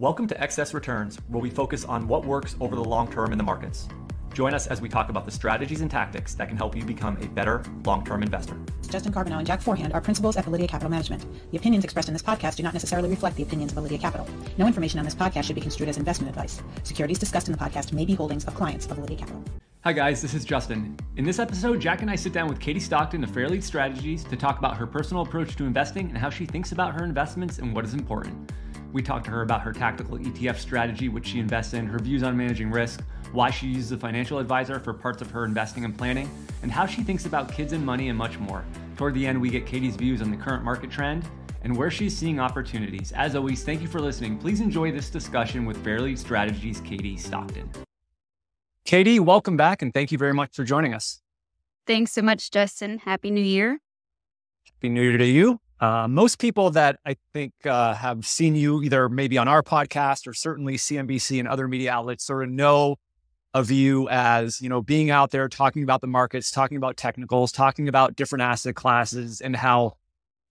Welcome to Excess Returns, where we focus on what works over the long term in the markets. Join us as we talk about the strategies and tactics that can help you become a better long term investor. Justin Carbonneau and Jack Forehand are principals at Validea Capital Management. The opinions expressed in this podcast do not necessarily reflect the opinions of Validea Capital. No information on this podcast should be construed as investment advice. Securities discussed in the podcast may be holdings of clients of Validea Capital. Hi, guys, this is Justin. In this episode, Jack and I sit down with Katie Stockton of Fairlead Strategies to talk about her personal approach to investing and how she thinks about her investments and what is important. We talked to her about her tactical ETF strategy, which she invests in, her views on managing risk, why she uses a financial advisor for parts of her investing and planning, and how she thinks about kids and money and much more. Toward the end, we get Katie's views on the current market trend and where she's seeing opportunities. As always, thank you for listening. Please enjoy this discussion with Fairlead Strategies' Katie Stockton. Katie, welcome back and thank you very much for joining us. Thanks so much, Justin. Happy New Year. Happy New Year to you. Uh, most people that I think uh, have seen you either maybe on our podcast or certainly CNBC and other media outlets sort of know of you as you know being out there talking about the markets, talking about technicals, talking about different asset classes, and how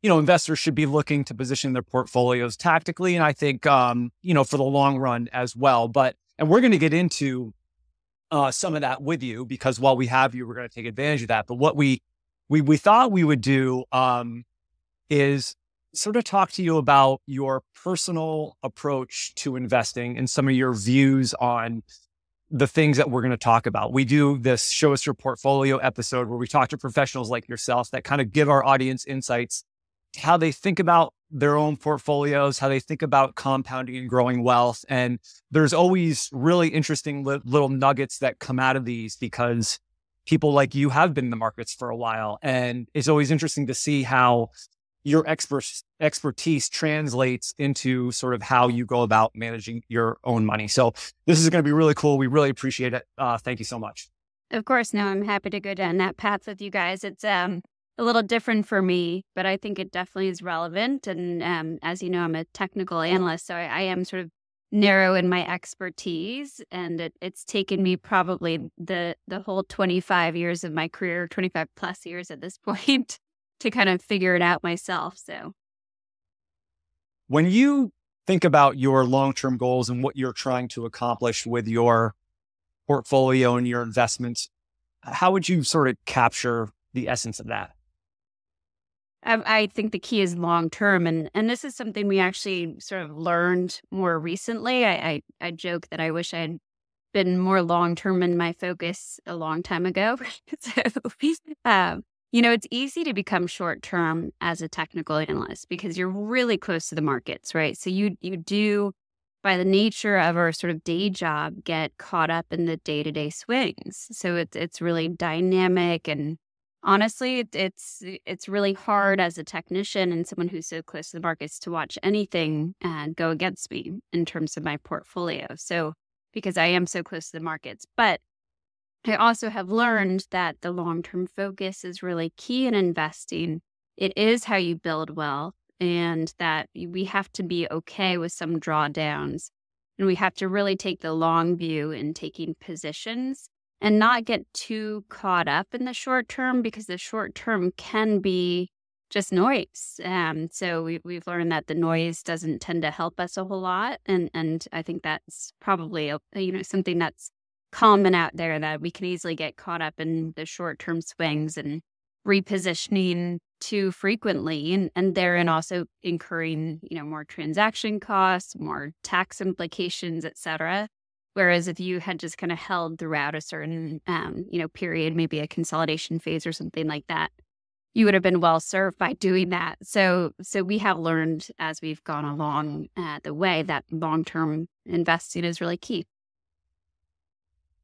you know investors should be looking to position their portfolios tactically, and I think um, you know for the long run as well. But and we're going to get into uh, some of that with you because while we have you, we're going to take advantage of that. But what we we we thought we would do um, is sort of talk to you about your personal approach to investing and some of your views on the things that we're going to talk about. We do this show us your portfolio episode where we talk to professionals like yourself that kind of give our audience insights how they think about their own portfolios, how they think about compounding and growing wealth. And there's always really interesting li- little nuggets that come out of these because people like you have been in the markets for a while. And it's always interesting to see how your expert, expertise translates into sort of how you go about managing your own money. So this is going to be really cool. We really appreciate it. Uh, thank you so much. Of course, no, I'm happy to go down that path with you guys. It's um a little different for me, but I think it definitely is relevant. And um, as you know, I'm a technical analyst, so I, I am sort of narrow in my expertise, and it, it's taken me probably the the whole 25 years of my career, 25 plus years at this point, to kind of figure it out myself. So, when you think about your long term goals and what you're trying to accomplish with your portfolio and your investments, how would you sort of capture the essence of that? I think the key is long term, and and this is something we actually sort of learned more recently. I I, I joke that I wish I had been more long term in my focus a long time ago. so, um, you know, it's easy to become short term as a technical analyst because you're really close to the markets, right? So you you do by the nature of our sort of day job get caught up in the day to day swings. So it's it's really dynamic and honestly it's it's really hard as a technician and someone who's so close to the markets to watch anything and go against me in terms of my portfolio. So because I am so close to the markets, but I also have learned that the long term focus is really key in investing. It is how you build wealth, and that we have to be okay with some drawdowns. And we have to really take the long view in taking positions and not get too caught up in the short term because the short term can be just noise. Um, so we, we've learned that the noise doesn't tend to help us a whole lot, and and I think that's probably a, you know something that's common out there that we can easily get caught up in the short term swings and repositioning too frequently and, and therein also incurring you know more transaction costs more tax implications et cetera. Whereas if you had just kind of held throughout a certain um, you know period maybe a consolidation phase or something like that you would have been well served by doing that. So so we have learned as we've gone along uh, the way that long term investing is really key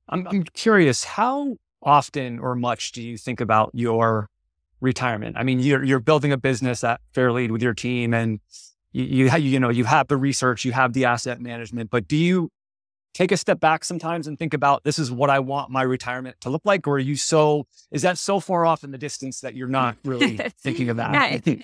I'm, I'm curious, how often or much do you think about your retirement? I mean, you're, you're building a business at Fairlead with your team and you, you, you know, you have the research, you have the asset management, but do you take a step back sometimes and think about this is what I want my retirement to look like? Or are you so, is that so far off in the distance that you're not really thinking of that? Yeah,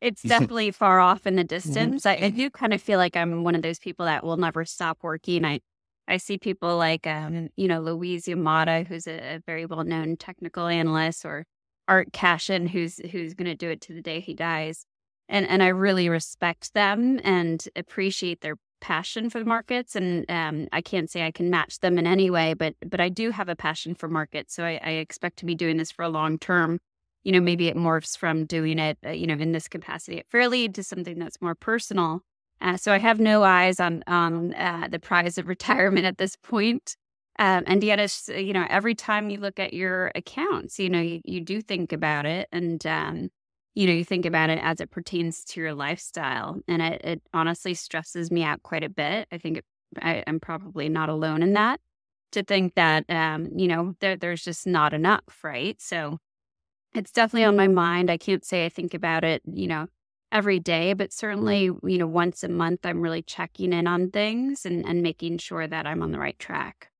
it's definitely far off in the mm-hmm. distance. Mm-hmm. I, I, do kind of feel like I'm one of those people that will never stop working. I, I see people like, um, you know, Louise Yamada, who's a, a very well known technical analyst, or Art Cashin, who's who's going to do it to the day he dies. And and I really respect them and appreciate their passion for the markets, and um, I can't say I can match them in any way, but but I do have a passion for markets. So I, I expect to be doing this for a long term. You know, maybe it morphs from doing it, uh, you know, in this capacity at Fairlead to something that's more personal. Uh, so I have no eyes on on uh, the prize of retirement at this point. Um, and yet, it's, you know, every time you look at your accounts, you know, you, you do think about it, and um, you know, you think about it as it pertains to your lifestyle. And it, it honestly stresses me out quite a bit. I think it, I, am probably not alone in that to think that, um, you know, there, there's just not enough, right? So it's definitely on my mind. I can't say I think about it, you know, every day, but certainly, you know, once a month, I'm really checking in on things and, and making sure that I'm on the right track.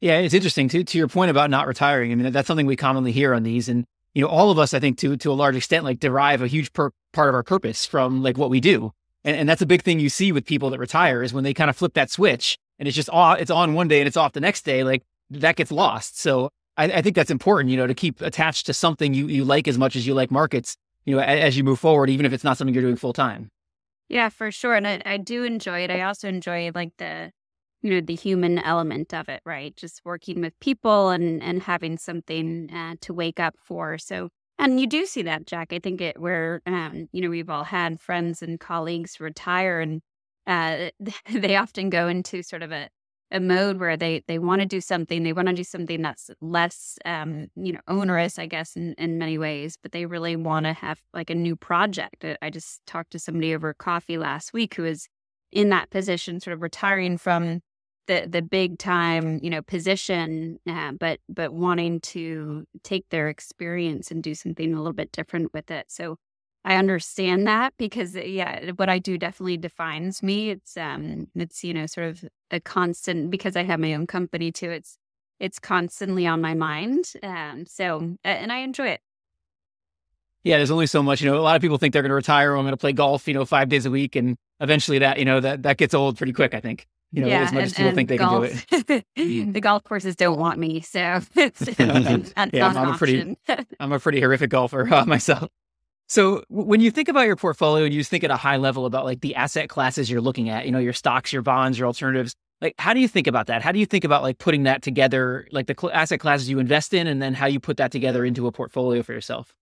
Yeah, it's interesting to to your point about not retiring. I mean, that's something we commonly hear on these, and you know, all of us, I think, to to a large extent, like derive a huge per- part of our purpose from like what we do, and, and that's a big thing you see with people that retire is when they kind of flip that switch and it's just off, it's on one day and it's off the next day, like that gets lost. So I, I think that's important, you know, to keep attached to something you you like as much as you like markets, you know, as, you move forward, even if it's not something you're doing full time. Yeah, for sure, and I, I do enjoy it. I also enjoy like the you know the human element of it right just working with people and and having something uh, to wake up for so and you do see that jack i think it where um, you know we've all had friends and colleagues retire and uh, they often go into sort of a, a mode where they they want to do something they want to do something that's less um, you know onerous i guess in, in many ways but they really want to have like a new project. I just talked to somebody over coffee last week who is in that position sort of retiring from the the big time you know position uh, but but wanting to take their experience and do something a little bit different with it. So i understand that because uh, yeah what i do definitely defines me it's um it's you know sort of a constant because i have my own company too it's it's constantly on my mind um so and i enjoy it yeah, there's only so much. You know, a lot of people think they're going to retire. Or I'm going to play golf. You know, five days a week, and eventually that you know that that gets old pretty quick. I think you know, yeah, as much and, as people think they golf, can do it. the golf courses don't want me, so it's not, yeah, I'm, I'm a pretty, I'm a pretty horrific golfer uh, myself. So when you think about your portfolio and you think at a high level about like the asset classes you're looking at, you know, your stocks, your bonds, your alternatives, like how do you think about that? How do you think about like putting that together, like the cl- asset classes you invest in, and then how you put that together into a portfolio for yourself?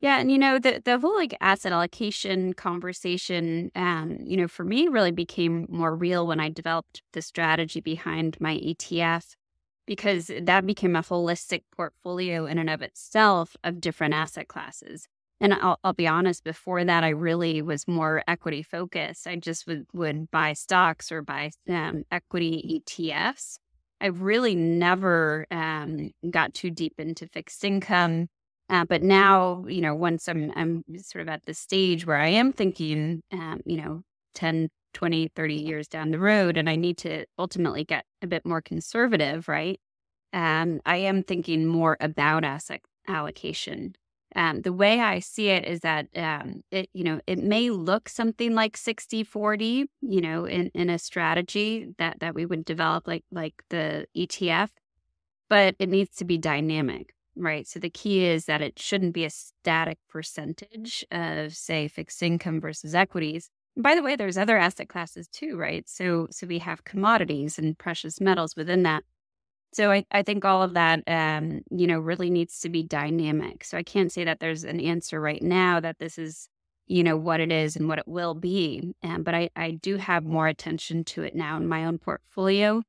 Yeah, and you know the the whole like asset allocation conversation, um, you know, for me really became more real when I developed the strategy behind my ETF, because that became a holistic portfolio in and of itself of different asset classes. And I'll, I'll be honest, before that, I really was more equity focused. I just would, would buy stocks or buy um, equity ETFs. I really never um, got too deep into fixed income uh, but now, you know, once I'm, I'm sort of at the stage where I am thinking, um, you know, 10, 20, 30 years down the road, and I need to ultimately get a bit more conservative, right? Um, I am thinking more about asset allocation. Um, the way I see it is that um, it, you know, it may look something like 60 40, you know, in, in a strategy that, that we would develop like, like the ETF, but it needs to be dynamic. Right. So the key is that it shouldn't be a static percentage of, say, fixed income versus equities. By the way, there's other asset classes too, right? So so we have commodities and precious metals within that. So I, I think all of that um, you know, really needs to be dynamic. So I can't say that there's an answer right now that this is, you know, what it is and what it will be. Um, but I, I do have more attention to it now in my own portfolio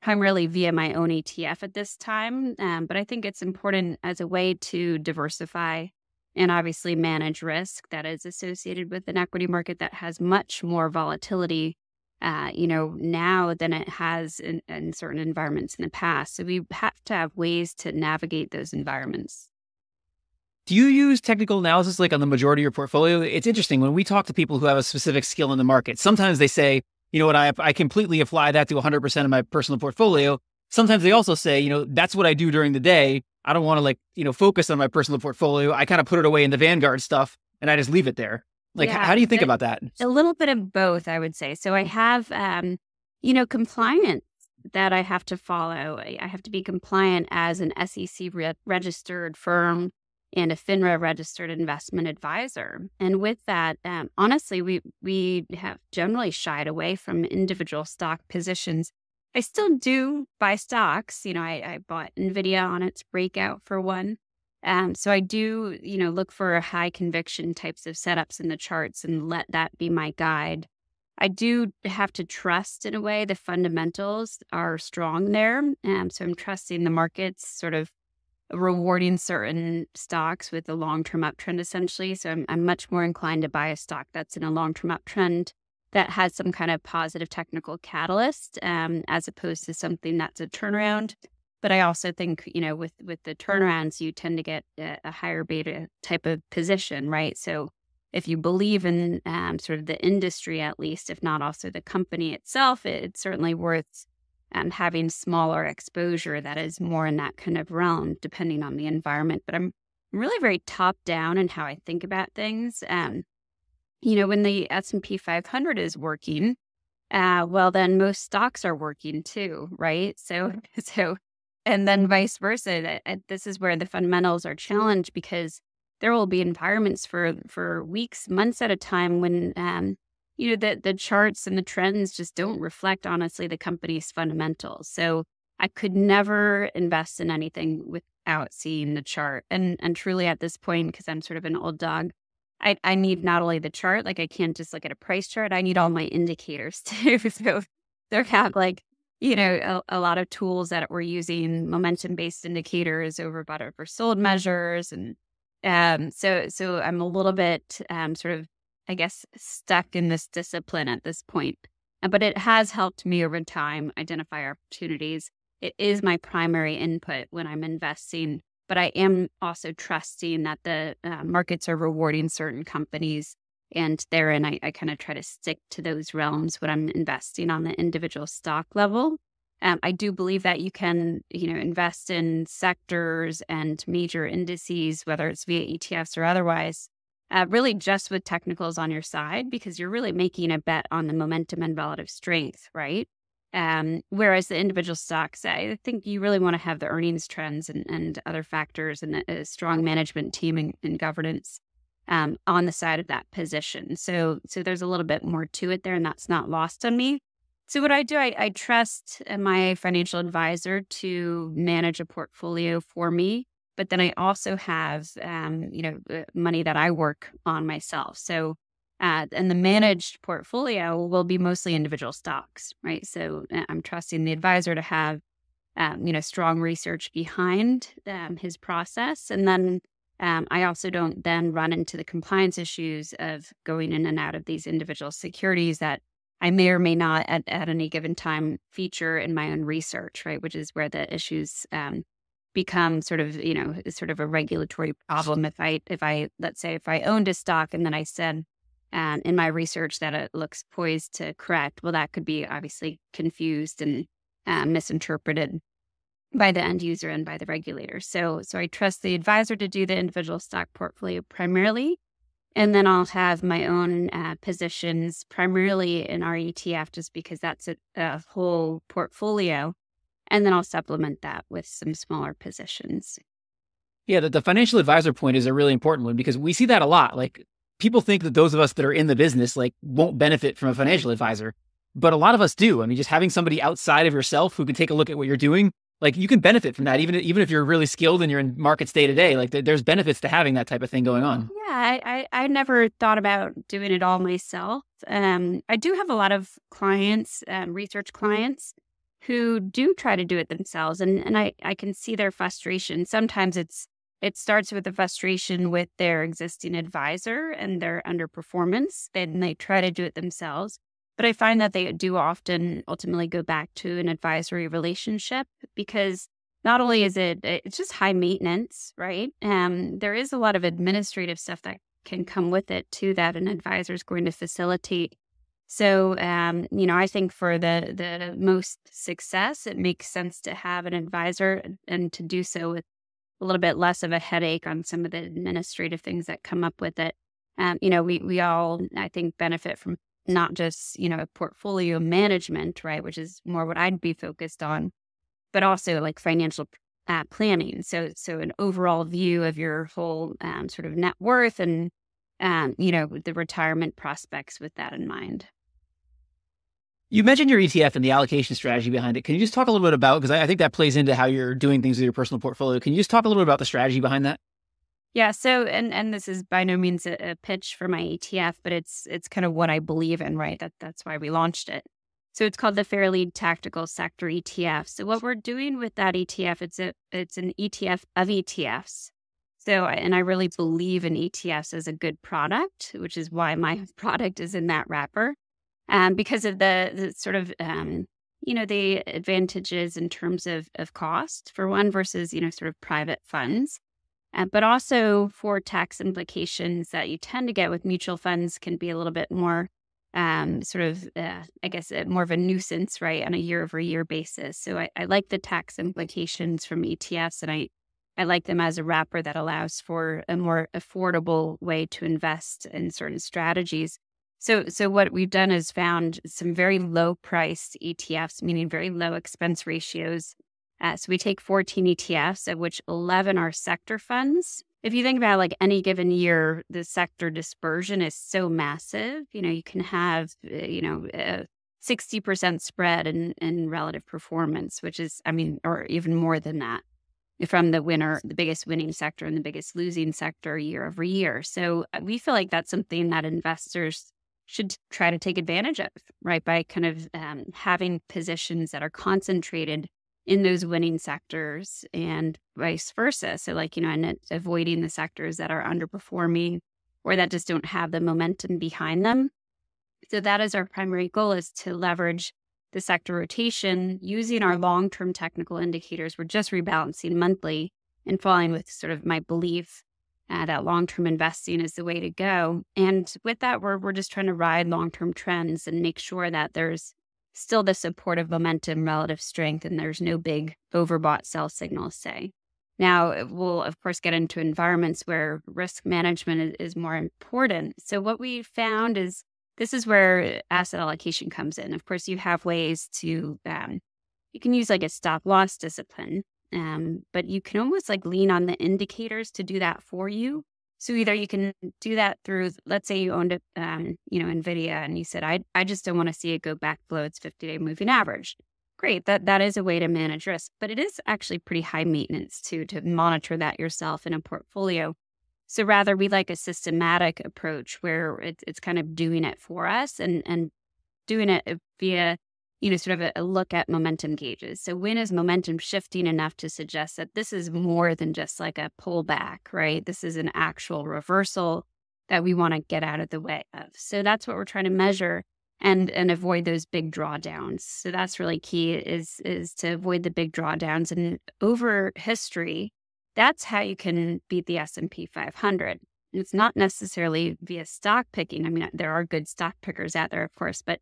primarily via my own ETF at this time. Um, but I think it's important as a way to diversify and obviously manage risk that is associated with an equity market that has much more volatility, uh, you know, now than it has in, in certain environments in the past. So we have to have ways to navigate those environments. Do you use technical analysis like on the majority of your portfolio? It's interesting when we talk to people who have a specific skill in the market. Sometimes they say, you know what, I, I completely apply that to 100% of my personal portfolio. Sometimes they also say, you know, that's what I do during the day. I don't want to like, you know, focus on my personal portfolio. I kind of put it away in the Vanguard stuff and I just leave it there. Like, yeah, how do you think about that? A little bit of both, I would say. So I have, um, you know, compliance that I have to follow. I have to be compliant as an SEC re- registered firm and a FINRA registered investment advisor. And with that, um, honestly, we we have generally shied away from individual stock positions. I still do buy stocks. You know, I, I bought Nvidia on its breakout for one. Um, so I do, you know, look for high conviction types of setups in the charts and let that be my guide. I do have to trust in a way the fundamentals are strong there. Um, so I'm trusting the markets sort of rewarding certain stocks with a long term uptrend, essentially. So I'm, I'm much more inclined to buy a stock that's in a long term uptrend that has some kind of positive technical catalyst um, as opposed to something that's a turnaround. But I also think, you know, with with the turnarounds, you tend to get a, a higher beta type of position, right? So if you believe in um, sort of the industry, at least, if not also the company itself, it, it's certainly worth um, having smaller exposure that is more in that kind of realm, depending on the environment. But I'm really very top down in how I think about things. Um, you know, when the S and P 500 is working, uh, well, then most stocks are working too, right? So, so, and then vice versa. This is where the fundamentals are challenged because there will be environments for for weeks, months at a time when um, you know the the charts and the trends just don't reflect honestly the company's fundamentals. So I could never invest in anything without seeing the chart. And and truly at this point, because I'm sort of an old dog, I, I need not only the chart, like I can't just look at a price chart, I need all my indicators too. so there have like, you know, a, a, lot of tools that we're using momentum based indicators over bought over sold measures. And um, so so I'm a little bit um, sort of, I guess, stuck in this discipline at this point. Uh, but it has helped me over time identify opportunities. It is my primary input when I'm investing but I am also trusting that the uh, markets are rewarding certain companies. And therein, I, I kind of try to stick to those realms when I'm investing on the individual stock level. Um, I do believe that you can, you know, invest in sectors and major indices, whether it's via ETFs or otherwise, uh, really just with technicals on your side, because you're really making a bet on the momentum and relative strength, right? Um, whereas the individual stocks, I think you really want to have the earnings trends and, and other factors and a, strong management team and, and governance um, on the side of that position. So, so there's a little bit more to it there, and that's not lost on me. So, what I do, I, I trust my financial advisor to manage a portfolio for me, but then I also have, um, you know, uh, money that I work on myself. So, uh, and the managed portfolio will be mostly individual stocks, right? So uh, I'm trusting the advisor to have, um, you know, strong research behind um, his process, and then um, I also don't then run into the compliance issues of going in and out of these individual securities that I may or may not at, at any given time feature in my own research, right? Which is where the issues um, become sort of, you know, sort of a regulatory problem. If I, if I, let's say, if I owned a stock and then I said, and in my research that it looks poised to correct, well, that could be obviously confused and uh, misinterpreted by the end user and by the regulator. So, so I trust the advisor to do the individual stock portfolio primarily, and then I'll have my own uh, positions primarily in our ETF, just because that's a, a whole portfolio, and then I'll supplement that with some smaller positions. Yeah, the, the financial advisor point is a really important one because we see that a lot. Like people think that those of us that are in the business like won't benefit from a financial advisor, but a lot of us do. I mean, just having somebody outside of yourself who can take a look at what you're doing, like you can benefit from that, even even if you're really skilled and you're in markets day to day. Like there's benefits to having that type of thing going on. Yeah, I I, I never thought about doing it all myself. Um, I do have a lot of clients, um, research clients, who do try to do it themselves, and and I I can see their frustration. Sometimes it's it starts with the frustration with their existing advisor and their underperformance. Then they try to do it themselves. But I find that they do often ultimately go back to an advisory relationship because not only is it it's just high maintenance, right? Um, there is a lot of administrative stuff that can come with it too that an advisor is going to facilitate. So, um, you know, I think for the the most success, it makes sense to have an advisor and to do so with a little bit less of a headache on some of the administrative things that come up with it. Um, you know, we we all I think benefit from not just you know a portfolio management, right, which is more what I'd be focused on, but also like financial uh, planning. So, so an overall view of your whole um, sort of net worth and, um, you know, the retirement prospects with that in mind. You mentioned your ETF and the allocation strategy behind it. Can you just talk a little bit about because I, I think that plays into how you're doing things with your personal portfolio. Can you just talk a little bit about the strategy behind that? Yeah. So, and and this is by no means a, a, pitch for my ETF, but it's it's kind of what I believe in, right? That that's why we launched it. So it's called the Fairlead Tactical Sector ETF. So what we're doing with that ETF, it's a it's an ETF of ETFs. So and I really believe in ETFs as a good product, which is why my product is in that wrapper, um, because of the, the sort of um, you know the advantages in terms of of cost for one versus you know sort of private funds. Uh, but also for tax implications that you tend to get with mutual funds can be a little bit more um, sort of, uh, I guess, uh, more of a nuisance, right, on a year over year basis. So I, I, like the tax implications from ETFs, and I, I like them as a wrapper that allows for a more affordable way to invest in certain strategies. So, so what we've done is found some very low priced ETFs, meaning very low expense ratios. Uh, so we take 14 ETFs, of which 11 are sector funds, if you think about like any given year, the sector dispersion is so massive. You know, you can have, uh, you know, a 60% spread in, in relative performance, which is, I mean, or even more than that from the winner, the biggest winning sector and the biggest losing sector year over year. So uh, we feel like that's something that investors should try to take advantage of, right? By kind of um, having positions that are concentrated in those winning sectors and vice versa. So, like, you know, and avoiding the sectors that are underperforming or that just don't have the momentum behind them. So, that is our primary goal is to leverage the sector rotation using our long term technical indicators. We're just rebalancing monthly and following with sort of my belief uh, that long term investing is the way to go. And with that, we're, we're just trying to ride long term trends and make sure that there's still the supportive momentum, relative strength, and there's no big overbought sell signals, say. Now, we'll of course get into environments where risk management is, more important. So, what we found is this is where asset allocation comes in. Of course, you have ways to, um, you can use like a stop loss discipline, um, but you can almost like lean on the indicators to do that for you. So either you can do that through, let's say you owned, um, you know, Nvidia, and you said, I, I just don't want to see it go back below its 50-day moving average. Great, that that is a way to manage risk, but it is actually pretty high maintenance too to monitor that yourself in a portfolio. So rather, we like a systematic approach where it, it's kind of doing it for us and and doing it via you know, sort of a, a, look at momentum gauges. So when is momentum shifting enough to suggest that this is more than just like a pullback, right? This is an actual reversal that we want to get out of the way of. So that's what we're trying to measure and and avoid those big drawdowns. So that's really key is is to avoid the big drawdowns and over history, that's how you can beat the S&P 500. It's not necessarily via stock picking. I mean, there are good stock pickers out there, of course, but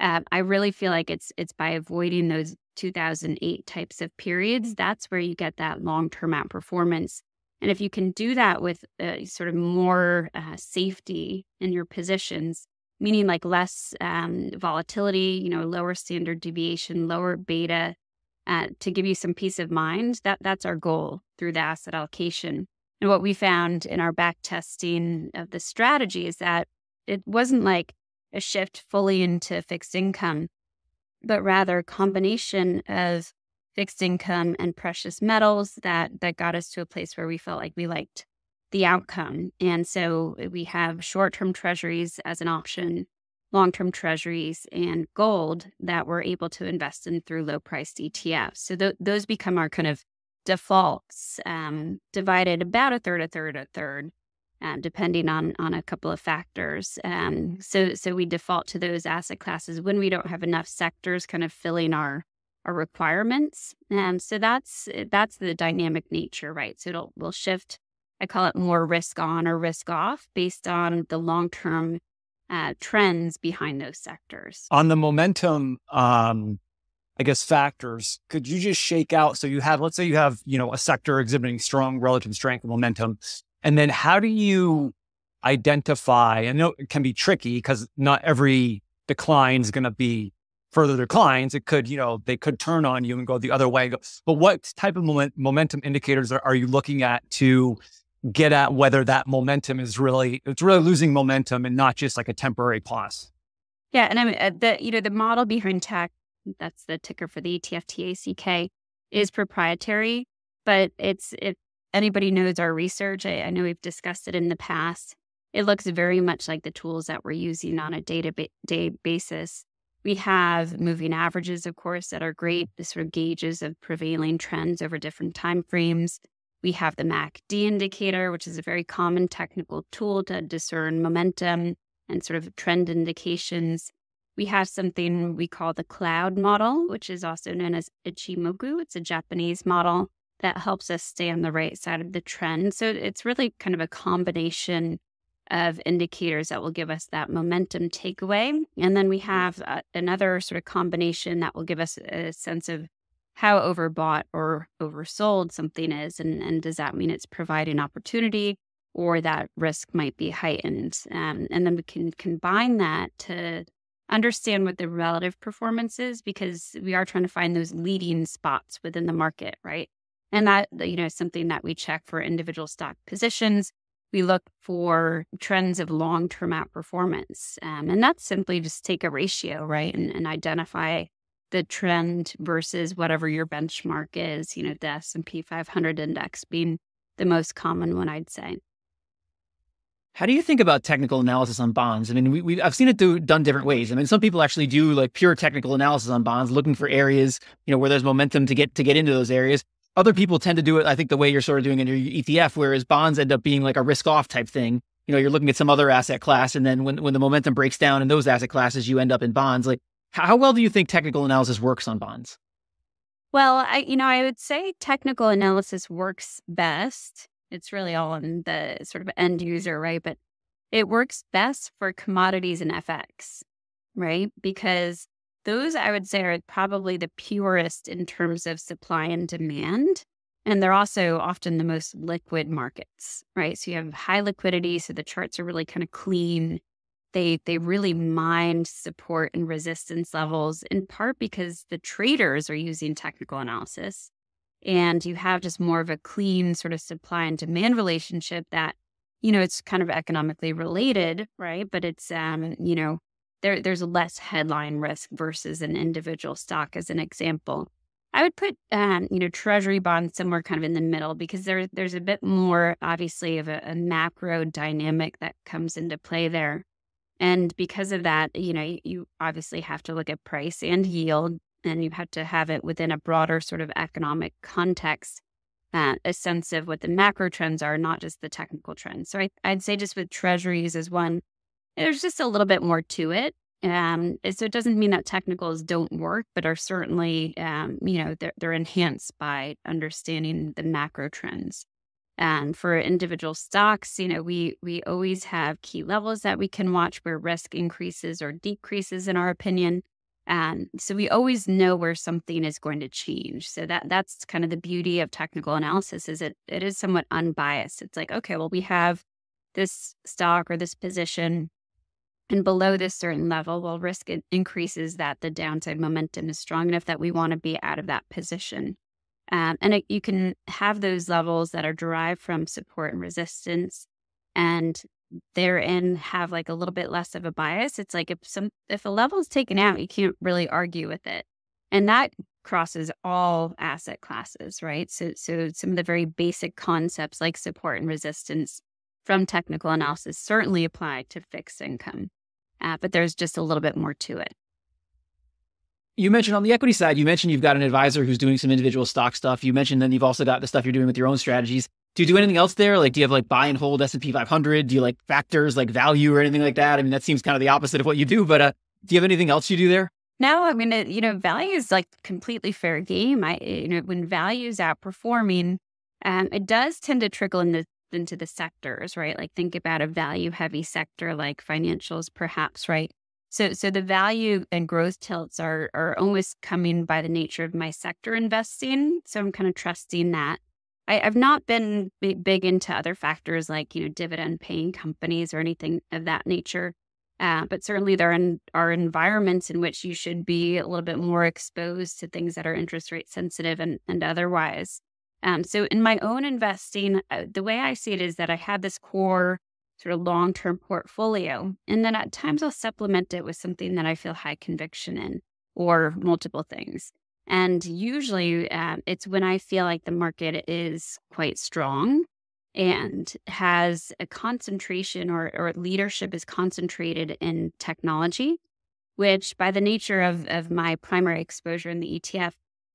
um, I really feel like it's it's by avoiding those 2008 types of periods. That's where you get that long term outperformance. And if you can do that with uh, sort of more uh, safety in your positions, meaning like less um, volatility, you know, lower standard deviation, lower beta, uh, to give you some peace of mind, that that's our goal through the asset allocation. And what we found in our back testing of the strategy is that it wasn't like a shift fully into fixed income, but rather a combination of fixed income and precious metals that that got us to a place where we felt like we liked the outcome. And so we have short-term treasuries as an option, long-term treasuries and gold that we're able to invest in through low-priced ETFs. So th- those become our kind of defaults, um, divided about a third, a third, a third uh, depending on on a couple of factors. Um, so so we default to those asset classes when we don't have enough sectors kind of filling our our requirements. And so that's that's the dynamic nature, right? So it'll will shift. I call it more risk on or risk off based on the long term uh, trends behind those sectors. On the momentum, um, I guess factors. Could you just shake out? So you have, let's say you have, you know, a sector exhibiting strong relative strength and momentum. And then how do you identify? I know it can be tricky because not every decline is going to be further declines, it could, you know, they could turn on you and go the other way. But what type of moment, momentum indicators are, are you looking at to get at whether that momentum is really, it's really losing momentum and not just like a temporary pause? Yeah. And I mean, uh, the, you know, the model behind TACK, that's the ticker for the ETF TACK, is proprietary, but it's, if anybody knows our research, I, I know we've discussed it in the past. It looks very much like the tools that we're using on a day to day basis we have moving averages, of course, that are great, the sort of gauges of prevailing trends over different time frames. We have the MACD indicator, which is a very common technical tool to discern momentum and sort of trend indications. We have something we call the cloud model, which is also known as Ichimoku. It's a Japanese model that helps us stay on the right side of the trend. So it's really kind of a combination of indicators that will give us that momentum takeaway. And then we have uh, another sort of combination that will give us a sense of how overbought or oversold something is. And, and does that mean it's providing opportunity or that risk might be heightened? Um, and then we can combine that to understand what the relative performance is because we are trying to find those leading spots within the market, right? And that, you know, something that we check for individual stock positions we look for trends of long term outperformance. Um, and that's simply just take a ratio, right? And, and, identify the trend versus whatever your benchmark is, you know, the S&P 500 index being the most common one, I'd say. How do you think about technical analysis on bonds? I mean, we, we I've seen it do, done different ways. I mean, some people actually do like pure technical analysis on bonds, looking for areas, you know, where there's momentum to get to get into those areas other people tend to do it, I think, the way you're sort of doing in your ETF, whereas bonds end up being like a risk off type thing. You know, you're looking at some other asset class, and then when, when the momentum breaks down in those asset classes, you end up in bonds. Like, how well do you think technical analysis works on bonds? Well, I, you know, I would say technical analysis works best. It's really all on the sort of end user, right? But it works best for commodities and FX, right? Because those I would say are probably the purest in terms of supply and demand. And they're also often the most liquid markets, right? So you have high liquidity, so the charts are really kind of clean. They they really mine support and resistance levels in part because the traders are using technical analysis. And you have just more of a clean sort of supply and demand relationship that, you know, it's kind of economically related, right? But it's um, you know, there there's less headline risk versus an individual stock as an example. I would put um, you know treasury bonds somewhere kind of in the middle because there there's a bit more obviously of a, a macro dynamic that comes into play there. And because of that, you know, you, obviously have to look at price and yield, and you have to have it within a broader sort of economic context, uh, a sense of what the macro trends are, not just the technical trends. So I, I'd say just with treasuries as one, there's just a little bit more to it. Um, so it doesn't mean that technicals don't work, but are certainly, um, you know, they're, they're enhanced by understanding the macro trends. And for individual stocks, you know, we we always have key levels that we can watch where risk increases or decreases, in our opinion. And so we always know where something is going to change. So that that's kind of the beauty of technical analysis is it it is somewhat unbiased. It's like, okay, well, we have this stock or this position and below this certain level, well, risk increases that the downside momentum is strong enough that we want to be out of that position. Um, and it, you can have those levels that are derived from support and resistance, and therein have like a little bit less of a bias. It's like if some if a level is taken out, you can't really argue with it, and that crosses all asset classes, right? So so some of the very basic concepts like support and resistance from technical analysis certainly apply to fixed income uh, but there's just a little bit more to it. You mentioned on the equity side, you mentioned you've got an advisor who's doing some individual stock stuff. You mentioned then you've also got the stuff you're doing with your own strategies. Do you do anything else there? Like, do you have like buy and hold S&P 500? Do you like factors like value or anything like that? I mean, that seems kind of the opposite of what you do, but uh, do you have anything else you do there? No, I mean, it, you know, value is like completely fair game. I, you know, when value is outperforming, um, it does tend to trickle into into the sectors, right? Like think about a value heavy sector like financials, perhaps, right? So, so the value and growth tilts are are almost coming by the nature of my sector investing. So I'm kind of trusting that. I, have not been big, into other factors like you know dividend paying companies or anything of that nature. Uh, but certainly there are environments in which you should be a little bit more exposed to things that are interest rate sensitive and, and otherwise. Um, so in my own investing, uh, the way I see it is that I have this core sort of long term portfolio. And then at times I'll supplement it with something that I feel high conviction in or multiple things. And usually uh, it's when I feel like the market is quite strong and has a concentration or, or leadership is concentrated in technology, which by the nature of, of my primary exposure in the ETF,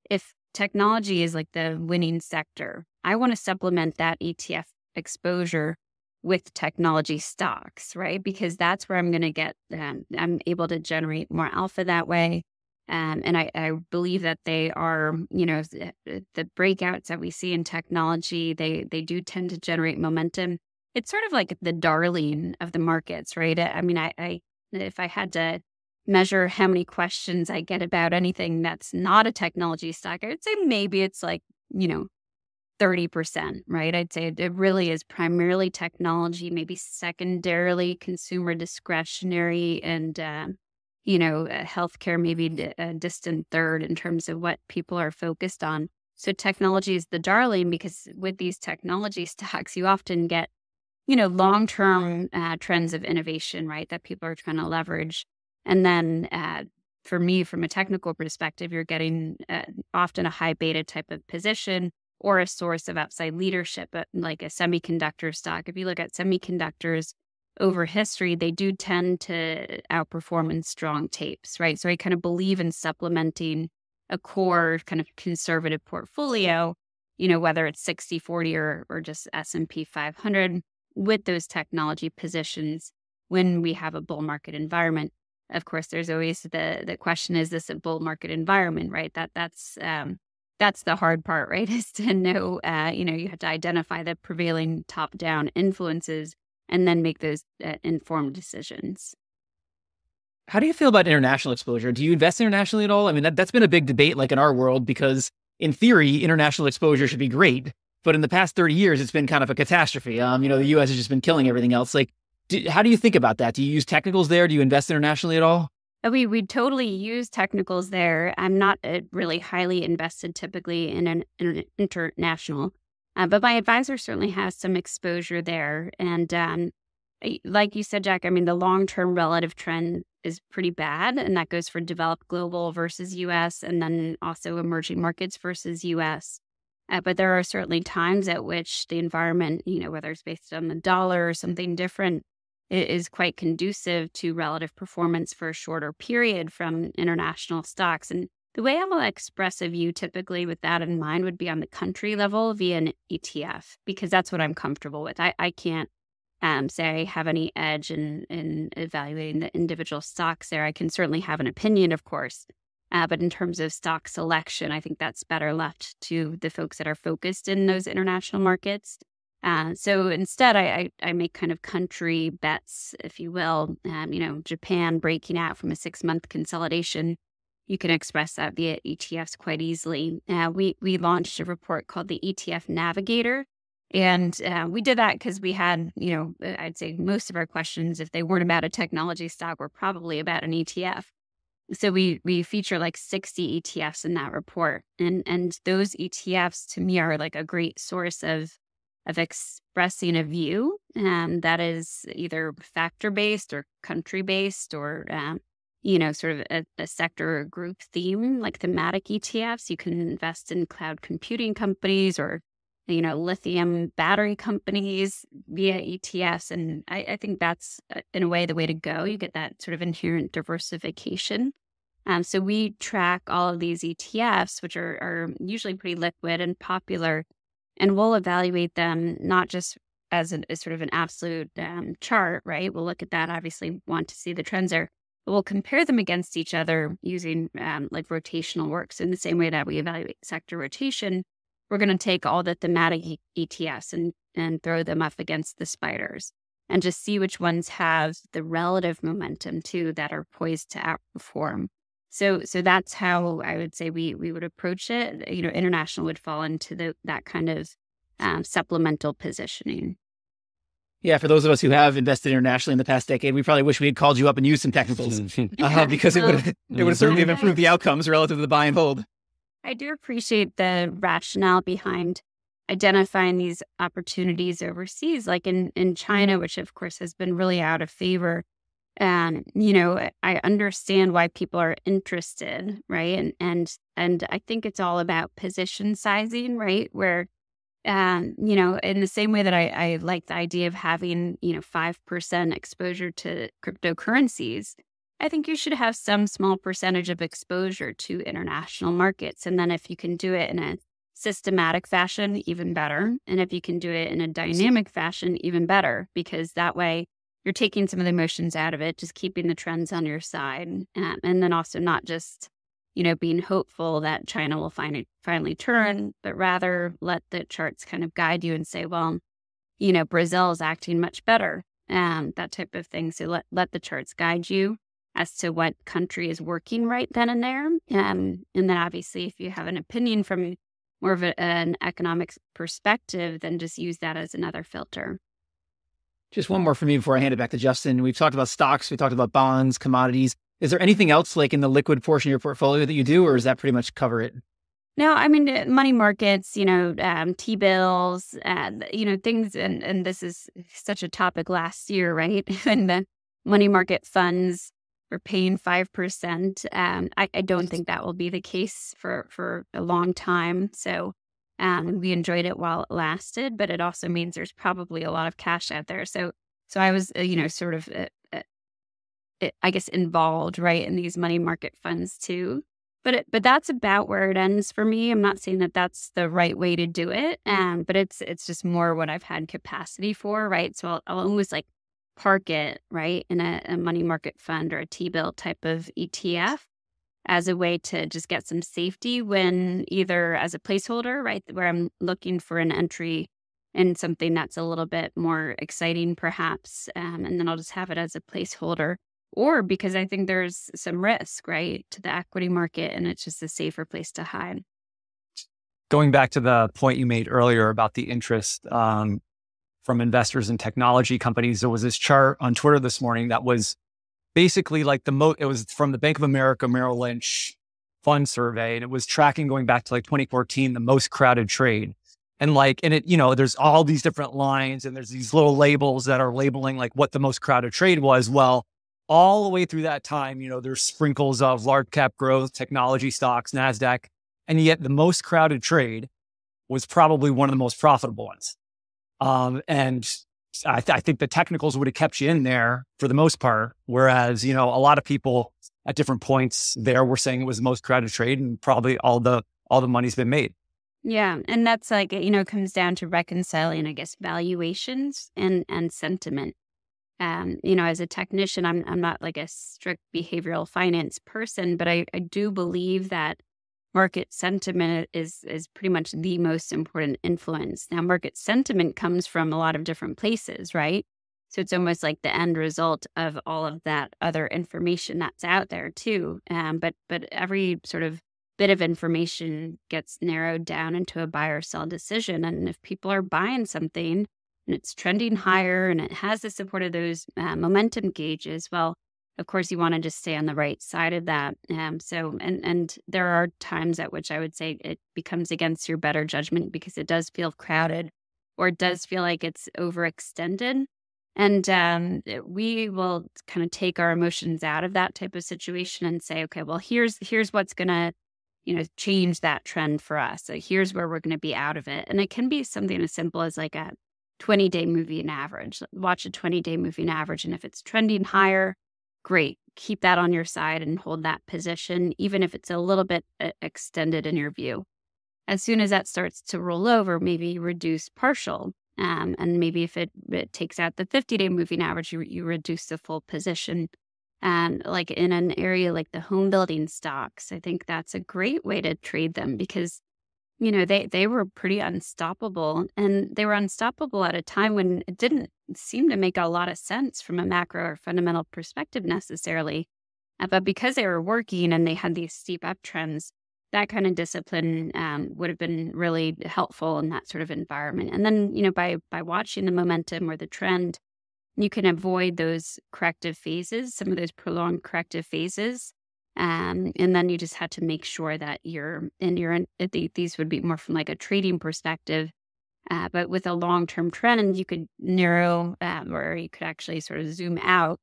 if technology is like the winning sector, I want to supplement that ETF exposure with technology stocks, right? Because that's where I'm going to get, um, I'm able to generate more alpha that way. Um, and I, I, believe that they are, you know, the, the breakouts that we see in technology, they they do tend to generate momentum. It's sort of like the darling of the markets, right? I mean, I, I if I had to measure how many questions I get about anything that's not a technology stock, I would say maybe it's like, you know, 30%, right? I'd say it really is primarily technology, maybe secondarily consumer discretionary and, uh, you know, uh, healthcare, maybe a distant third in terms of what people are focused on. So technology is the darling because with these technology stocks, you often get, you know, long term uh, trends of innovation, right? That people are trying to leverage. And then uh, for me, from a technical perspective, you're getting uh, often a high beta type of position or a source of outside leadership, but like a semiconductor stock. If you look at semiconductors over history, they do tend to outperform in strong tapes, right? So I kind of believe in supplementing a core kind of conservative portfolio, you know, whether it's 60 40 or, or just S&P 500 with those technology positions when we have a bull market environment. Of course, there's always the the question: Is this a bull market environment? Right. That that's um, that's the hard part, right? Is to know, uh, you know, you have to identify the prevailing top down influences and then make those uh, informed decisions. How do you feel about international exposure? Do you invest internationally at all? I mean, that, that's been a big debate, like in our world, because in theory, international exposure should be great. But in the past 30 years, it's been kind of a catastrophe. Um, you know, the US has just been killing everything else. Like, do, how do you think about that? Do you use technicals there? Do you invest internationally at all? Uh, we we totally use technicals there. I'm not uh, really highly invested typically in an, in an international, uh, but my advisor certainly has some exposure there. And um, like you said, Jack, I mean the long term relative trend is pretty bad, and that goes for developed global versus U.S. and then also emerging markets versus U.S. Uh, but there are certainly times at which the environment, you know, whether it's based on the dollar or something different, is quite conducive to relative performance for a shorter period from international stocks. And the way I will express a view typically with that in mind would be on the country level via an ETF, because that's what I'm comfortable with. I, I can't um, say I have any edge in, in evaluating the individual stocks there. I can certainly have an opinion, of course. Uh, but in terms of stock selection, I think that's better left to the folks that are focused in those international markets. Uh, so instead, I, I, I, make kind of country bets, if you will. Um, you know, Japan breaking out from a six month consolidation. You can express that via ETFs quite easily. Uh, we we launched a report called the ETF Navigator, and uh, we did that because we had, you know, uh, I'd say most of our questions, if they weren't about a technology stock, were probably about an ETF. So we we feature like 60 ETFs in that report, and and those ETFs to me are like a great source of of expressing a view um, that is either factor based or country based or um, you know sort of a, a, sector or group theme like thematic etfs you can invest in cloud computing companies or you know lithium battery companies via etfs and I, I think that's in a way the way to go. You get that sort of inherent diversification. Um, so we track all of these etfs which are, are usually pretty liquid and popular and we'll evaluate them not just as, a sort of an absolute um, chart, right? We'll look at that, obviously, want to see the trends there, but we'll compare them against each other using um, like rotational works in the same way that we evaluate sector rotation. We're going to take all the thematic ETFs and, and throw them up against the spiders and just see which ones have the relative momentum too that are poised to outperform. So so that's how I would say we we would approach it. You know, international would fall into the that kind of um, supplemental positioning. Yeah, for those of us who have invested internationally in the past decade, we probably wish we had called you up and used some technicals uh, because it would it would certainly have improved the outcomes relative to the buy and hold. I do appreciate the rationale behind identifying these opportunities overseas, like in in China, which of course has been really out of favor. And you know, I understand why people are interested, right? And and and I think it's all about position sizing, right? Where um, you know, in the same way that I, I like the idea of having, you know, 5% exposure to cryptocurrencies, I think you should have some small percentage of exposure to international markets. And then if you can do it in a systematic fashion, even better. And if you can do it in a dynamic fashion, even better, because that way you're taking some of the emotions out of it, just keeping the trends on your side. Um, and then also not just you know, being hopeful that China will find, finally turn, but rather let the charts kind of guide you and say, well, you know, Brazil is acting much better, and that type of thing. So let, let the charts guide you as to what country is working right then and there. Um, and then obviously, if you have an opinion from more of a, an economic perspective, then just use that as another filter. Just one more for me before I hand it back to Justin. We've talked about stocks, we talked about bonds, commodities. Is there anything else like in the liquid portion of your portfolio that you do, or does that pretty much cover it? No, I mean uh, money markets, you know, um, T bills, uh, you know, things, and and this is such a topic last year, right? and the money market funds were paying five percent. Um, I, I don't think that will be the case for for a long time. So um, we enjoyed it while it lasted, but it also means there's probably a lot of cash out there. So so I was, uh, you know, sort of uh, I guess, involved, right, in these money market funds too. But it, but that's about where it ends for me. I'm not saying that that's the right way to do it, um, but it's it's just more what I've had capacity for, right? So I'll, I'll almost like park it right in a, a money market fund or a T bill type of ETF as a way to just get some safety when either as a placeholder, right, where I'm looking for an entry in something that's a little bit more exciting, perhaps, um, and then I'll just have it as a placeholder or because I think there's some risk, right, to the equity market and it's just a safer place to hide. Going back to the point you made earlier about the interest um, from investors in technology companies, there was this chart on Twitter this morning that was basically like the most, it was from the Bank of America Merrill Lynch fund survey, and it was tracking going back to like 2014, the most crowded trade. And like, and it, you know, there's all these different lines and there's these little labels that are labeling like what the most crowded trade was. Well, all the way through that time, you know, there's sprinkles of large cap growth, technology stocks, NASDAQ. And yet the most crowded trade was probably one of the most profitable ones. Um, and I, th- I, think the technicals would have kept you in there for the most part. Whereas, you know, a lot of people at different points there were saying it was the most crowded trade and probably all the, all the money's been made. Yeah. And that's like, you know, comes down to reconciling, I guess, valuations and, and sentiment um, you know, as a technician, I'm I'm not like a strict behavioral finance person, but I, I do believe that market sentiment is is pretty much the most important influence. Now, market sentiment comes from a lot of different places, right? So it's almost like the end result of all of that other information that's out there too. Um, but but every sort of bit of information gets narrowed down into a buy or sell decision, and if people are buying something and it's trending higher and it has the support of those uh, momentum gauges, well, of course, you want to just stay on the right side of that. Um, so, and and there are times at which I would say it becomes against your better judgment because it does feel crowded, or it does feel like it's overextended. And um, we will kind of take our emotions out of that type of situation and say, okay, well, here's here's what's gonna, you know, change that trend for us. So here's where we're going to be out of it. And it can be something as simple as like a 20 day moving average. Watch a 20 day moving average. And if it's trending higher, great. Keep that on your side and hold that position, even if it's a little bit uh, extended in your view. As soon as that starts to roll over, maybe reduce partial. Um, and maybe if it, it takes out the 50 day moving average, you, you reduce the full position. And like in an area like the home building stocks, I think that's a great way to trade them because you know they they were pretty unstoppable and they were unstoppable at a time when it didn't seem to make a lot of sense from a macro or fundamental perspective necessarily uh, but because they were working and they had these steep uptrends that kind of discipline um, would have been really helpful in that sort of environment. And then, you know, by by watching the momentum or the trend, you can avoid those corrective phases, some of those prolonged corrective phases. Um, and then you just had to make sure that you're in your these would be more from like a trading perspective. Uh, but with a long term trend, you could narrow um, or you could actually sort of zoom out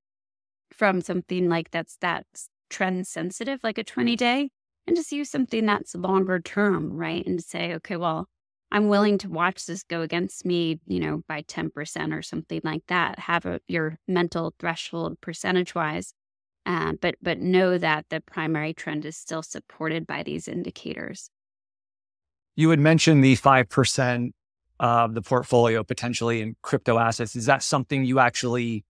from something like that's that trend sensitive, like a 20 day, and just use something that's longer term, right? And say, okay, well, I'm willing to watch this go against me, you know, by 10% or something like that. Have a, your mental threshold percentage wise. Uh, but but know that the primary trend is still supported by these indicators. You had mentioned the five percent of the portfolio potentially in crypto assets. Is that something you actually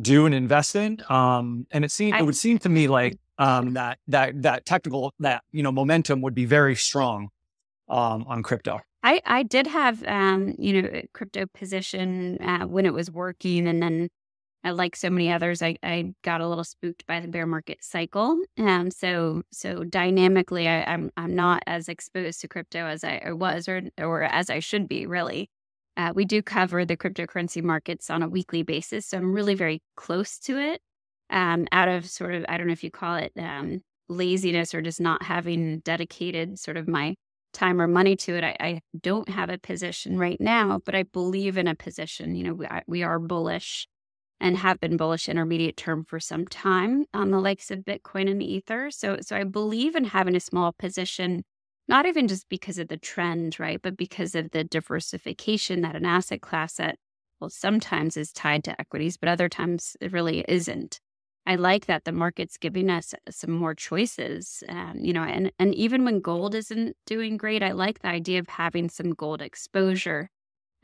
do and invest in? Um, and it seemed it would seem to me like um, that that that technical that you know momentum would be very strong um, on crypto. I I did have um, you know crypto position uh, when it was working, and then like so many others, I, I got a little spooked by the bear market cycle. Um, so so dynamically, I, I'm I'm not as exposed to crypto as I was or or as I should be really. Uh, we do cover the cryptocurrency markets on a weekly basis, so I'm really very close to it um, out of sort of, I don't know if you call it um, laziness or just not having dedicated sort of my time or money to it. I, I, don't have a position right now, but I believe in a position. You know, we, I, we are bullish and have been bullish intermediate term for some time on the likes of Bitcoin and Ether. So, so I believe in having a small position, not even just because of the trend, right, but because of the diversification that an asset class that well sometimes is tied to equities, but other times it really isn't. I like that the market's giving us some more choices. Um, you know, and and even when gold isn't doing great, I like the idea of having some gold exposure.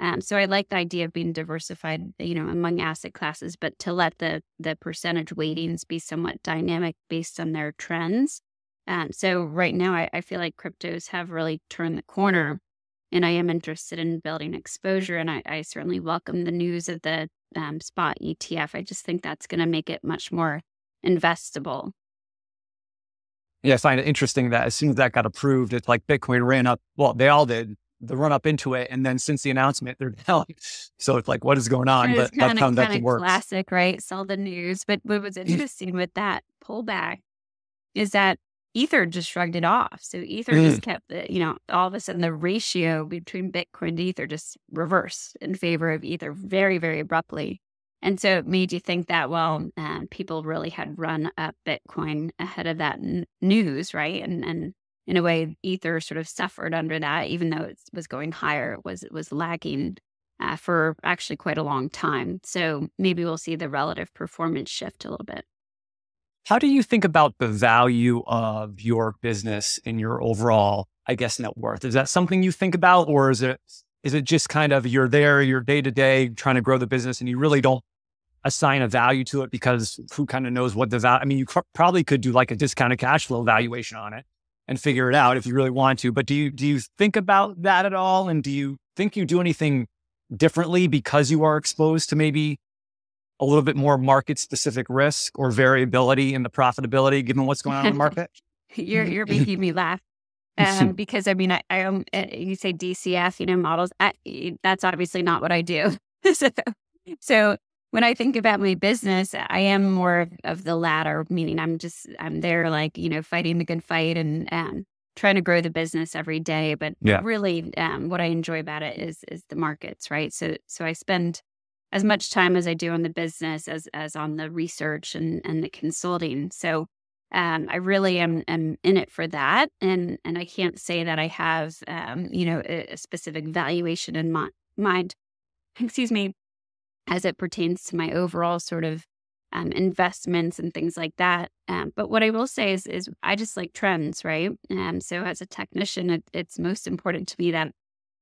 Um, so I like the idea of being diversified, you know, among asset classes, but to let the the percentage weightings be somewhat dynamic based on their trends. Um, so right now, I, I feel like cryptos have really turned the corner, and I am interested in building exposure. And I, I certainly welcome the news of the um, spot ETF. I just think that's going to make it much more investable. Yeah, I find it interesting that as soon as that got approved, it's like Bitcoin ran up. Well, they all did the run up into it, and then since the announcement, they're down. So it's like, what is going on? But that's how that works. Classic, right? Sell the news. But what was interesting with that pullback is that Ether just shrugged it off. So Ether mm. just kept the, you know, all of a sudden the ratio between Bitcoin and Ether just reversed in favor of Ether very, very abruptly. And so it made you think that, well, uh, people really had run up Bitcoin ahead of that n- news, right? And and in a way, Ether sort of suffered under that, even though it was going higher, was it was lagging uh, for actually quite a long time. So maybe we'll see the relative performance shift a little bit. How do you think about the value of your business in your overall, I guess, net worth? Is that something you think about, or is it is it just kind of you're there, you're day to day trying to grow the business, and you really don't assign a value to it because who kind of knows what the value? I mean, you cr- probably could do like a discounted cash flow valuation on it and figure it out if you really want to. But do you do you think about that at all? And do you think you do anything differently because you are exposed to maybe a little bit more market specific risk or variability in the profitability given what's going on in the market? you're you're making me laugh. Um, because I mean, I, I um, you say DCF, you know, models. I, that's obviously not what I do. so, so when I think about my business, I am more of the latter, meaning I'm just I'm there, like you know, fighting the good fight and um, trying to grow the business every day. But yeah. really, um, what I enjoy about it is is the markets, right? So so I spend as much time as I do on the business as as on the research and and the consulting. So um, I really am, am in it for that, and and I can't say that I have um, you know a, a, specific valuation in my, mind. Excuse me, as it pertains to my overall sort of um, investments and things like that. Um, but what I will say is, is I just like trends, right? Um, so as a technician, it, it's most important to me that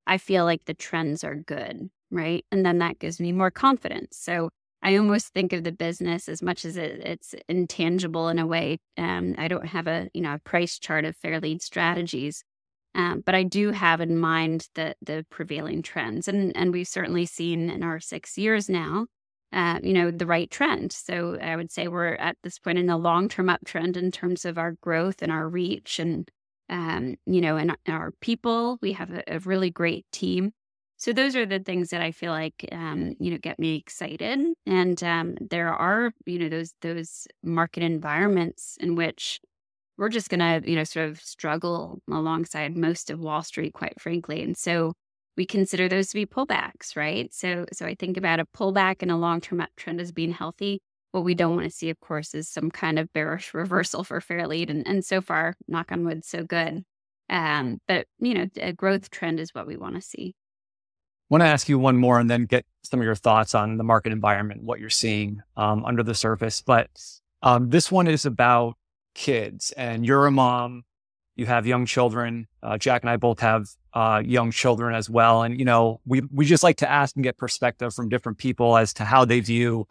I feel like the trends are good right? And then that gives me more confidence. So I almost think of the business as much as it, it's intangible in a way. Um, I don't have a you know a price chart of Fairlead strategies, um, but I do have in mind the the prevailing trends, and and we've certainly seen in our six years now, uh, you know, the right trend. So I would say we're at this point in a long term uptrend in terms of our growth and our reach and um, you know, and our people. We have a, a, really great team. So those are the things that I feel like, um, you know, get me excited. And um, there are, you know, those those market environments in which we're just going to, you know, sort of struggle alongside most of Wall Street, quite frankly. And so we consider those to be pullbacks, right? So, so I think about a pullback and a long-term trend as being healthy. What we don't want to see, of course, is some kind of bearish reversal for Fairlead. And, and so far, knock on wood, so good. Um, but, you know, a growth trend is what we want to see. I want to ask you one more and then get some of your thoughts on the market environment, what you're seeing um, under the surface. But um, this one is about kids, and you're a mom, you have young children. Uh, Jack and I both have uh, young children as well. And, you know, we, we just like to ask and get perspective from different people as to how they view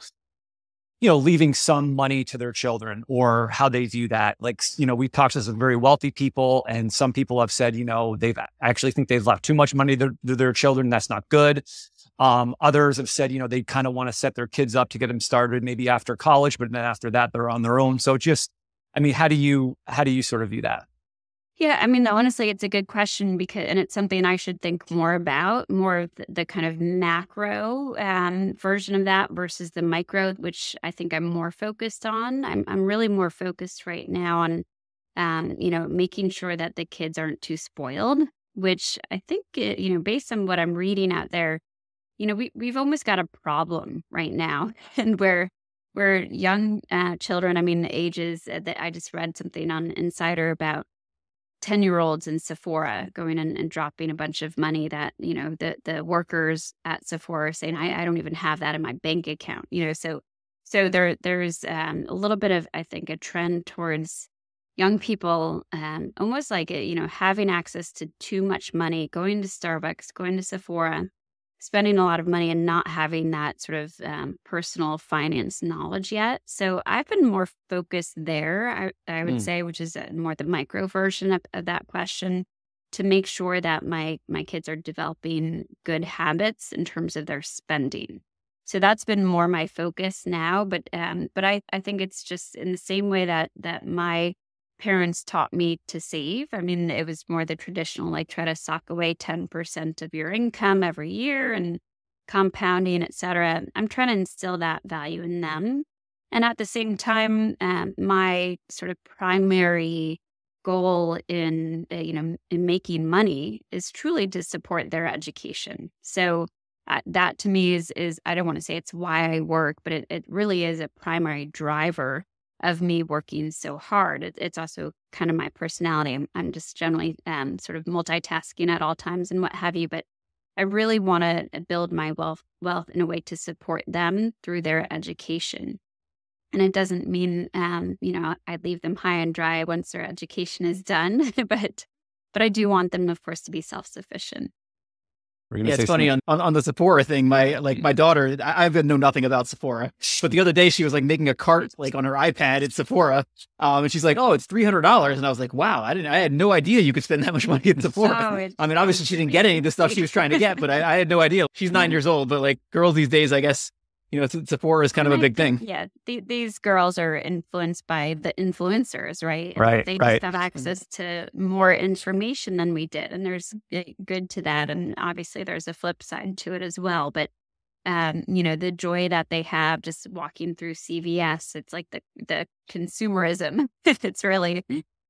you know, leaving some money to their children or how they view that. Like, you know, we've talked to some very wealthy people and some people have said, you know, they've actually think they've left too much money to, to their children. That's not good. Um, others have said, you know, they kind of want to set their kids up to get them started maybe after college, but then after that, they're on their own. So just, I mean, how do you, how do you sort of view that? Yeah, I mean, honestly, it's a good question because, and it's something I should think more about, more of the, the kind of macro um, version of that versus the micro, which I think I'm more focused on. I'm I'm really more focused right now on, um, you know, making sure that the kids aren't too spoiled. Which I think, you know, based on what I'm reading out there, you know, we we've almost got a problem right now, and where where young uh, children, I mean, the ages that I just read something on Insider about 10 year olds in Sephora going in and dropping a bunch of money that, you know, the, the workers at Sephora are saying, I, I don't even have that in my bank account, you know, so, so there, there's um, a little bit of, I think, a trend towards young people, um, almost like, you know, having access to too much money, going to Starbucks, going to Sephora, spending a lot of money and not having that sort of um, personal finance knowledge yet. So I've been more focused there, I, I would mm. say, which is more the micro version of, of, that question, to make sure that my my kids are developing good habits in terms of their spending. So that's been more my focus now. But um, but I, I think it's just in the same way that that my parents taught me to save. I mean, it was more the traditional, like try to sock away 10% of your income every year and compounding, et cetera. I'm trying to instill that value in them. And at the same time, um, my sort of primary goal in, uh, you know, in making money is truly to support their education. So uh, that to me is, is, I don't want to say it's why I work, but it, it really is a primary driver of me working so hard. It, it's also kind of my personality. I'm, I'm just generally um, sort of multitasking at all times and what have you. But I really want to build my wealth wealth in a way to support them through their education. And it doesn't mean, um, you know, I leave them high and dry once their education is done, but but I do want them, of course, to be self sufficient yeah, it's funny on, on, on the Sephora thing. My like my daughter, I, I've know nothing about Sephora, but the other day she was like making a cart like on her iPad at Sephora, um, and she's like, "Oh, it's three hundred dollars," and I was like, "Wow, I didn't, I had no idea you could spend that much money at Sephora." Oh, I mean, obviously she didn't get any of the stuff she was trying to get, but I, I had no idea. She's nine years old, but like girls these days, I guess you know, Sephora is kind of a big thing. Yeah, th- these girls are influenced by the influencers, right? Right. They right. just have access to more information than we did, and there's good to that. And obviously, there's a flip side to it as well. But um, you know, the joy that they have just walking through CVS, it's like the the consumerism. it's really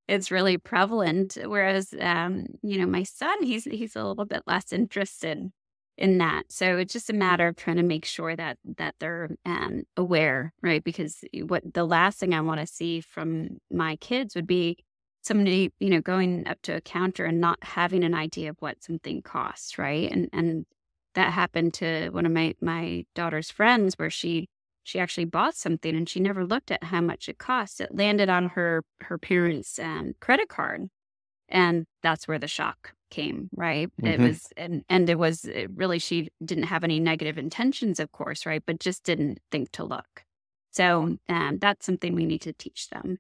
it's really prevalent. Whereas, um, you know, my son, he's he's a little bit less interested in that. So it's just a matter of trying to make sure that that they're um, aware, right? Because what the last thing I want to see from my kids would be somebody, you know, going up to a counter and not having an idea of what something costs, right? And and that happened to one of my my daughter's friends where she she actually bought something and she never looked at how much it cost. It landed on her her parents' um, credit card, and that's where the shock came right? Mm-hmm. it was and and it was it really she didn't have any negative intentions of course right but just didn't think to look. So um, that's something we need to teach them.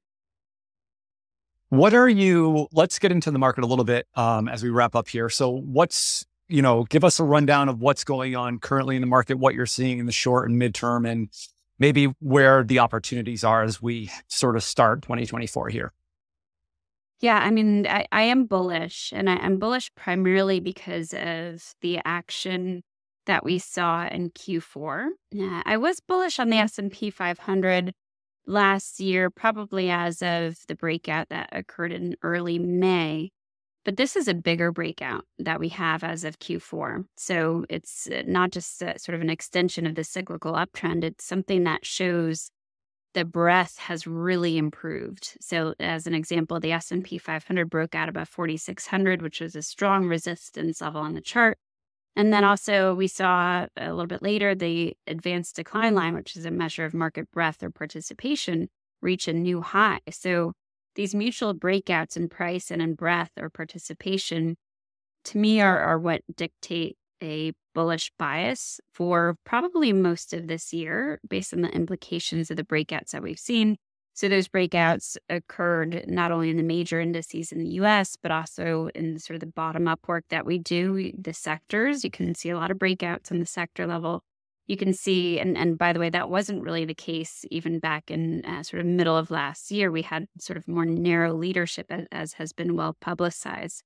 What are you let's get into the market a little bit um, as we wrap up here. So what's you know give us a rundown of what's going on currently in the market what you're seeing in the short and midterm and maybe where the opportunities are as we sort of start 2024 here Yeah, I mean, I, I am bullish, and I, am bullish primarily because of the action that we saw in Q4. Uh, I was bullish on the S&P 500 last year, probably as of the breakout that occurred in early May. But this is a bigger breakout that we have as of Q4. So it's uh, not just a, sort of an extension of the cyclical uptrend, it's something that shows the breadth has really improved. So as an example, the S&P 500 broke out above 4600, which was a strong resistance level on the chart. And then also we saw a little bit later the advanced decline line, which is a measure of market breadth or participation, reach a new high. So these mutual breakouts in price and in breadth or participation to me are, are what dictate a bullish bias for probably most of this year based on the implications of the breakouts that we've seen. So those breakouts occurred not only in the major indices in the US, but also in sort of the bottom up work that we do, the sectors. You can see a lot of breakouts on the sector level. You can see, and, and by the way, that wasn't really the case even back in uh, sort of middle of last year. We had sort of more narrow leadership as, as has been well publicized.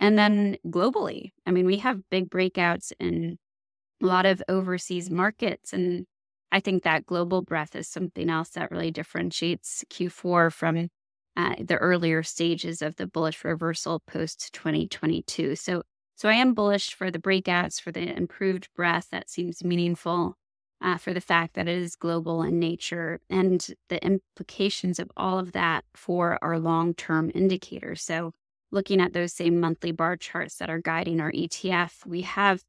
And then globally, I mean, we have big breakouts in a lot of overseas markets. And I think that global breadth is something else that really differentiates Q4 from uh, the earlier stages of the bullish reversal post 2022. So, so I am bullish for the breakouts, for the improved breadth that seems meaningful, uh, for the fact that it is global in nature, and the implications of all of that for our long term indicators. So, looking at those same monthly bar charts that are guiding our ETF, we have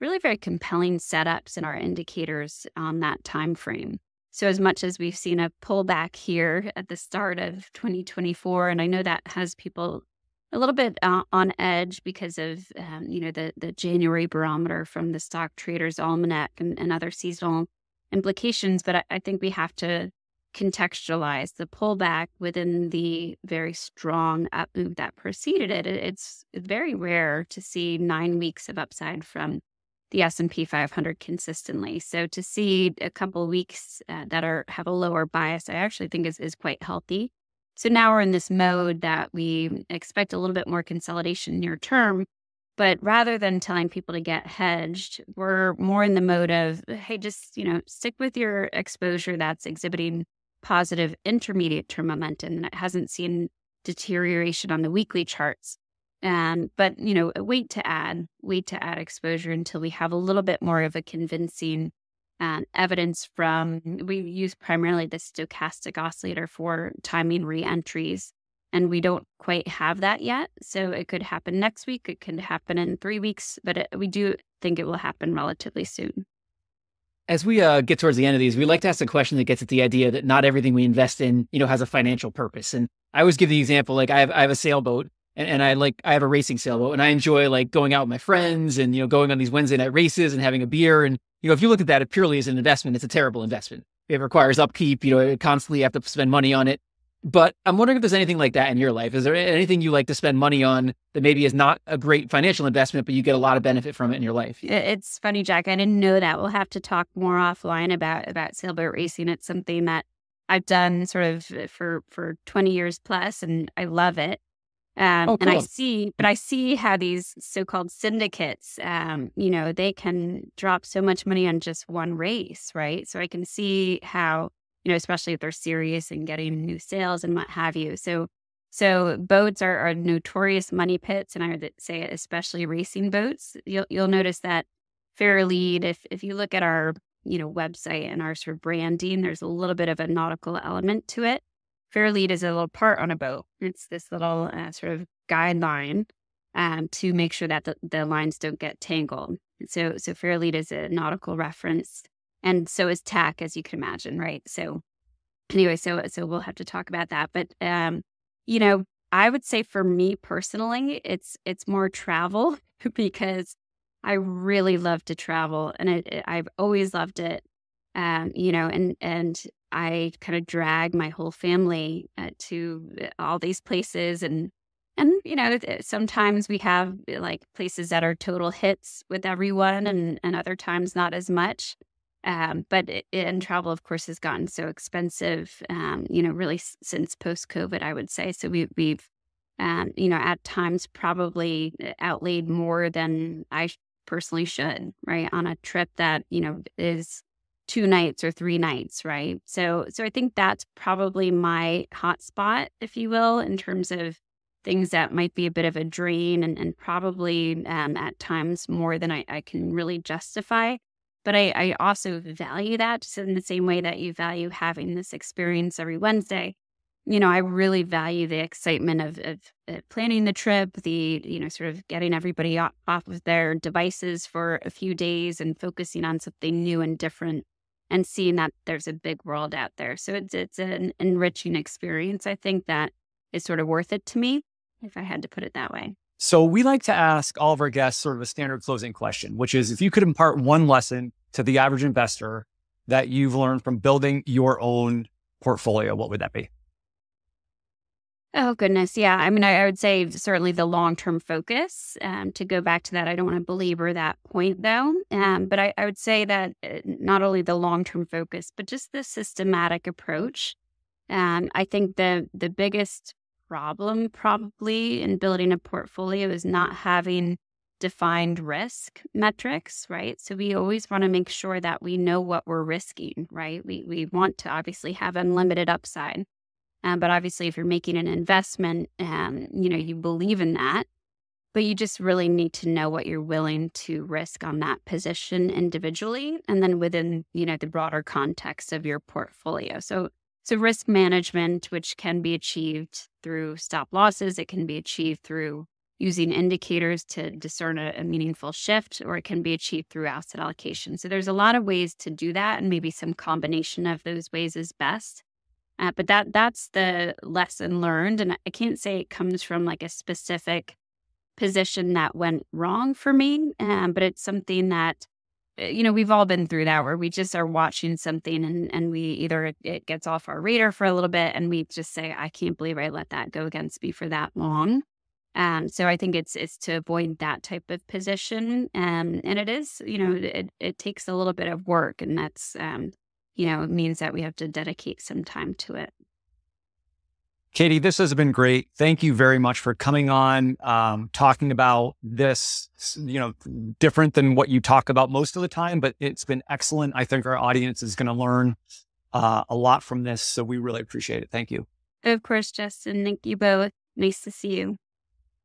really very compelling setups in our indicators on that time frame. So as much as we've seen a pullback here at the start of 2024, and I know that has people a little bit uh, on edge because of um, you know the the January barometer from the Stock Traders Almanac and, and other seasonal implications, but I, I think we have to contextualize the pullback within the very strong up move that preceded it. It's very rare to see nine weeks of upside from the S&P 500 consistently. So to see a couple weeks uh, that are have a lower bias, I actually think is is quite healthy. So now we're in this mode that we expect a little bit more consolidation near term, but rather than telling people to get hedged, we're more in the mode of hey, just, you know, stick with your exposure that's exhibiting positive intermediate term momentum and it hasn't seen deterioration on the weekly charts. Um, but you know, wait to add, wait to add exposure until we have a little bit more of a convincing uh, evidence from. We use primarily the stochastic oscillator for timing reentries, and we don't quite have that yet. So it could happen next week. It could happen in three weeks, but it, we do think it will happen relatively soon. As we uh, get towards the end of these, we like to ask a question that gets at the idea that not everything we invest in, you know, has a financial purpose. And I always give the example, like I have, I have a sailboat and, and I like I have a racing sailboat and I enjoy like going out with my friends and you know going on these Wednesday night races and having a beer. And you know if you look at that it purely as an investment. It's a terrible investment. It requires upkeep you know constantly have to spend money on it but I'm wondering if there's anything like that in your life. Is there anything you like to spend money on that maybe is not a great financial investment but you get a lot of benefit from it in your life? It's funny Jack I didn't know that. We'll have to talk more offline about about sailboat racing. It's something that I've done sort of for for 20 years plus and I love it. Um, oh, cool. And I see, but I see how these so-called syndicates, um, you know, they can drop so much money on just one race, right? So I can see how, you know, especially if they're serious and getting new sails and what have you. So, so boats are, are notorious money pits, and I would say especially racing boats. You'll you'll notice that Fairlead, if if you look at our you know website and our sort of branding, there's a little bit of a nautical element to it. Fairlead is a little part on a boat. It's this little uh, sort of guideline um, to make sure that the, the lines don't get tangled. So, so Fairlead is a nautical reference, and so is TACK, as you can imagine, right? So, anyway, so so we'll have to talk about that. But um, you know, I would say for me personally, it's it's more travel because I really love to travel, and it, it, I've always loved it. Um, you know, and and I kind of drag my whole family uh, to uh, all these places and and you know sometimes we have uh, like places that are total hits with everyone and and other times not as much um, but it, and travel of course has gotten so expensive um, you know really since post covid i would say so we, we've and you know at times probably uh, outlaid more than I personally should, right? On a trip that you know is two nights or three nights, right? So so I think that's probably my hotspot, if you will, in terms of things that might be a bit of a drain and, and probably um, at times more than I, I, can really justify. But I, I also value that just in the same way that you value having this experience every Wednesday. You know, I really value the excitement of, of, of planning the trip, the, you know, sort of getting everybody off, off of their devices for a few days and focusing on something new and different and seeing that there's a big world out there. So it's, it's an enriching experience. I think that is sort of worth it to me if I had to put it that way. So we like to ask all of our guests sort of a standard closing question, which is if you could impart one lesson to the average investor that you've learned from building your own portfolio, what would that be? Oh, goodness. Yeah. I mean, I, I would say certainly the long term focus. Um, to go back to that, I don't want to belabor that point though. Um, but I, I would say that uh, not only the long term focus, but just the systematic approach. Um, I think the the biggest problem probably in building a portfolio is not having defined risk metrics, right? So we always want to make sure that we know what we're risking, right? We we want to obviously have unlimited upside. Um, but obviously if you're making an investment um, you know you believe in that, but you just really need to know what you're willing to risk on that position individually and then within, you know, the broader context of your portfolio. So so, risk management, which can be achieved through stop losses, it can be achieved through using indicators to discern a, a, meaningful shift, or it can be achieved through asset allocation. So, there's a lot of ways to do that, and maybe some combination of those ways is best. Uh, but that that's the lesson learned, and I can't say it comes from like a specific position that went wrong for me, um, but it's something that Eh, you know, we've all been through that where we just are watching something and, and we either it gets off our radar for a little bit and we just say, I can't believe I let that go against me for that long. Um, so I think it's it's to avoid that type of position. Um, and it is, you know, it, it takes a little bit of work and that's, um, you know, it means that we have to dedicate some time to it. Katie, this has been great. Thank you very much for coming on, um, talking about this, you know, different than what you talk about most of the time, but it's been excellent. I think our audience is going to learn uh, a lot from this. So we really appreciate it. Thank you. Of course, Justin. Thank you both. Nice to see you.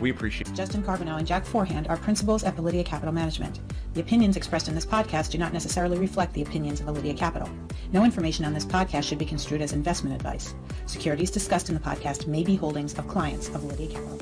We appreciate. Justin Carbonneau and Jack Forehand are principals at Validea Capital Management. The opinions expressed in this podcast do not necessarily reflect the opinions of Validea Capital. No information on this podcast should be construed as investment advice. Securities discussed in the podcast may be holdings of clients of Validea Capital.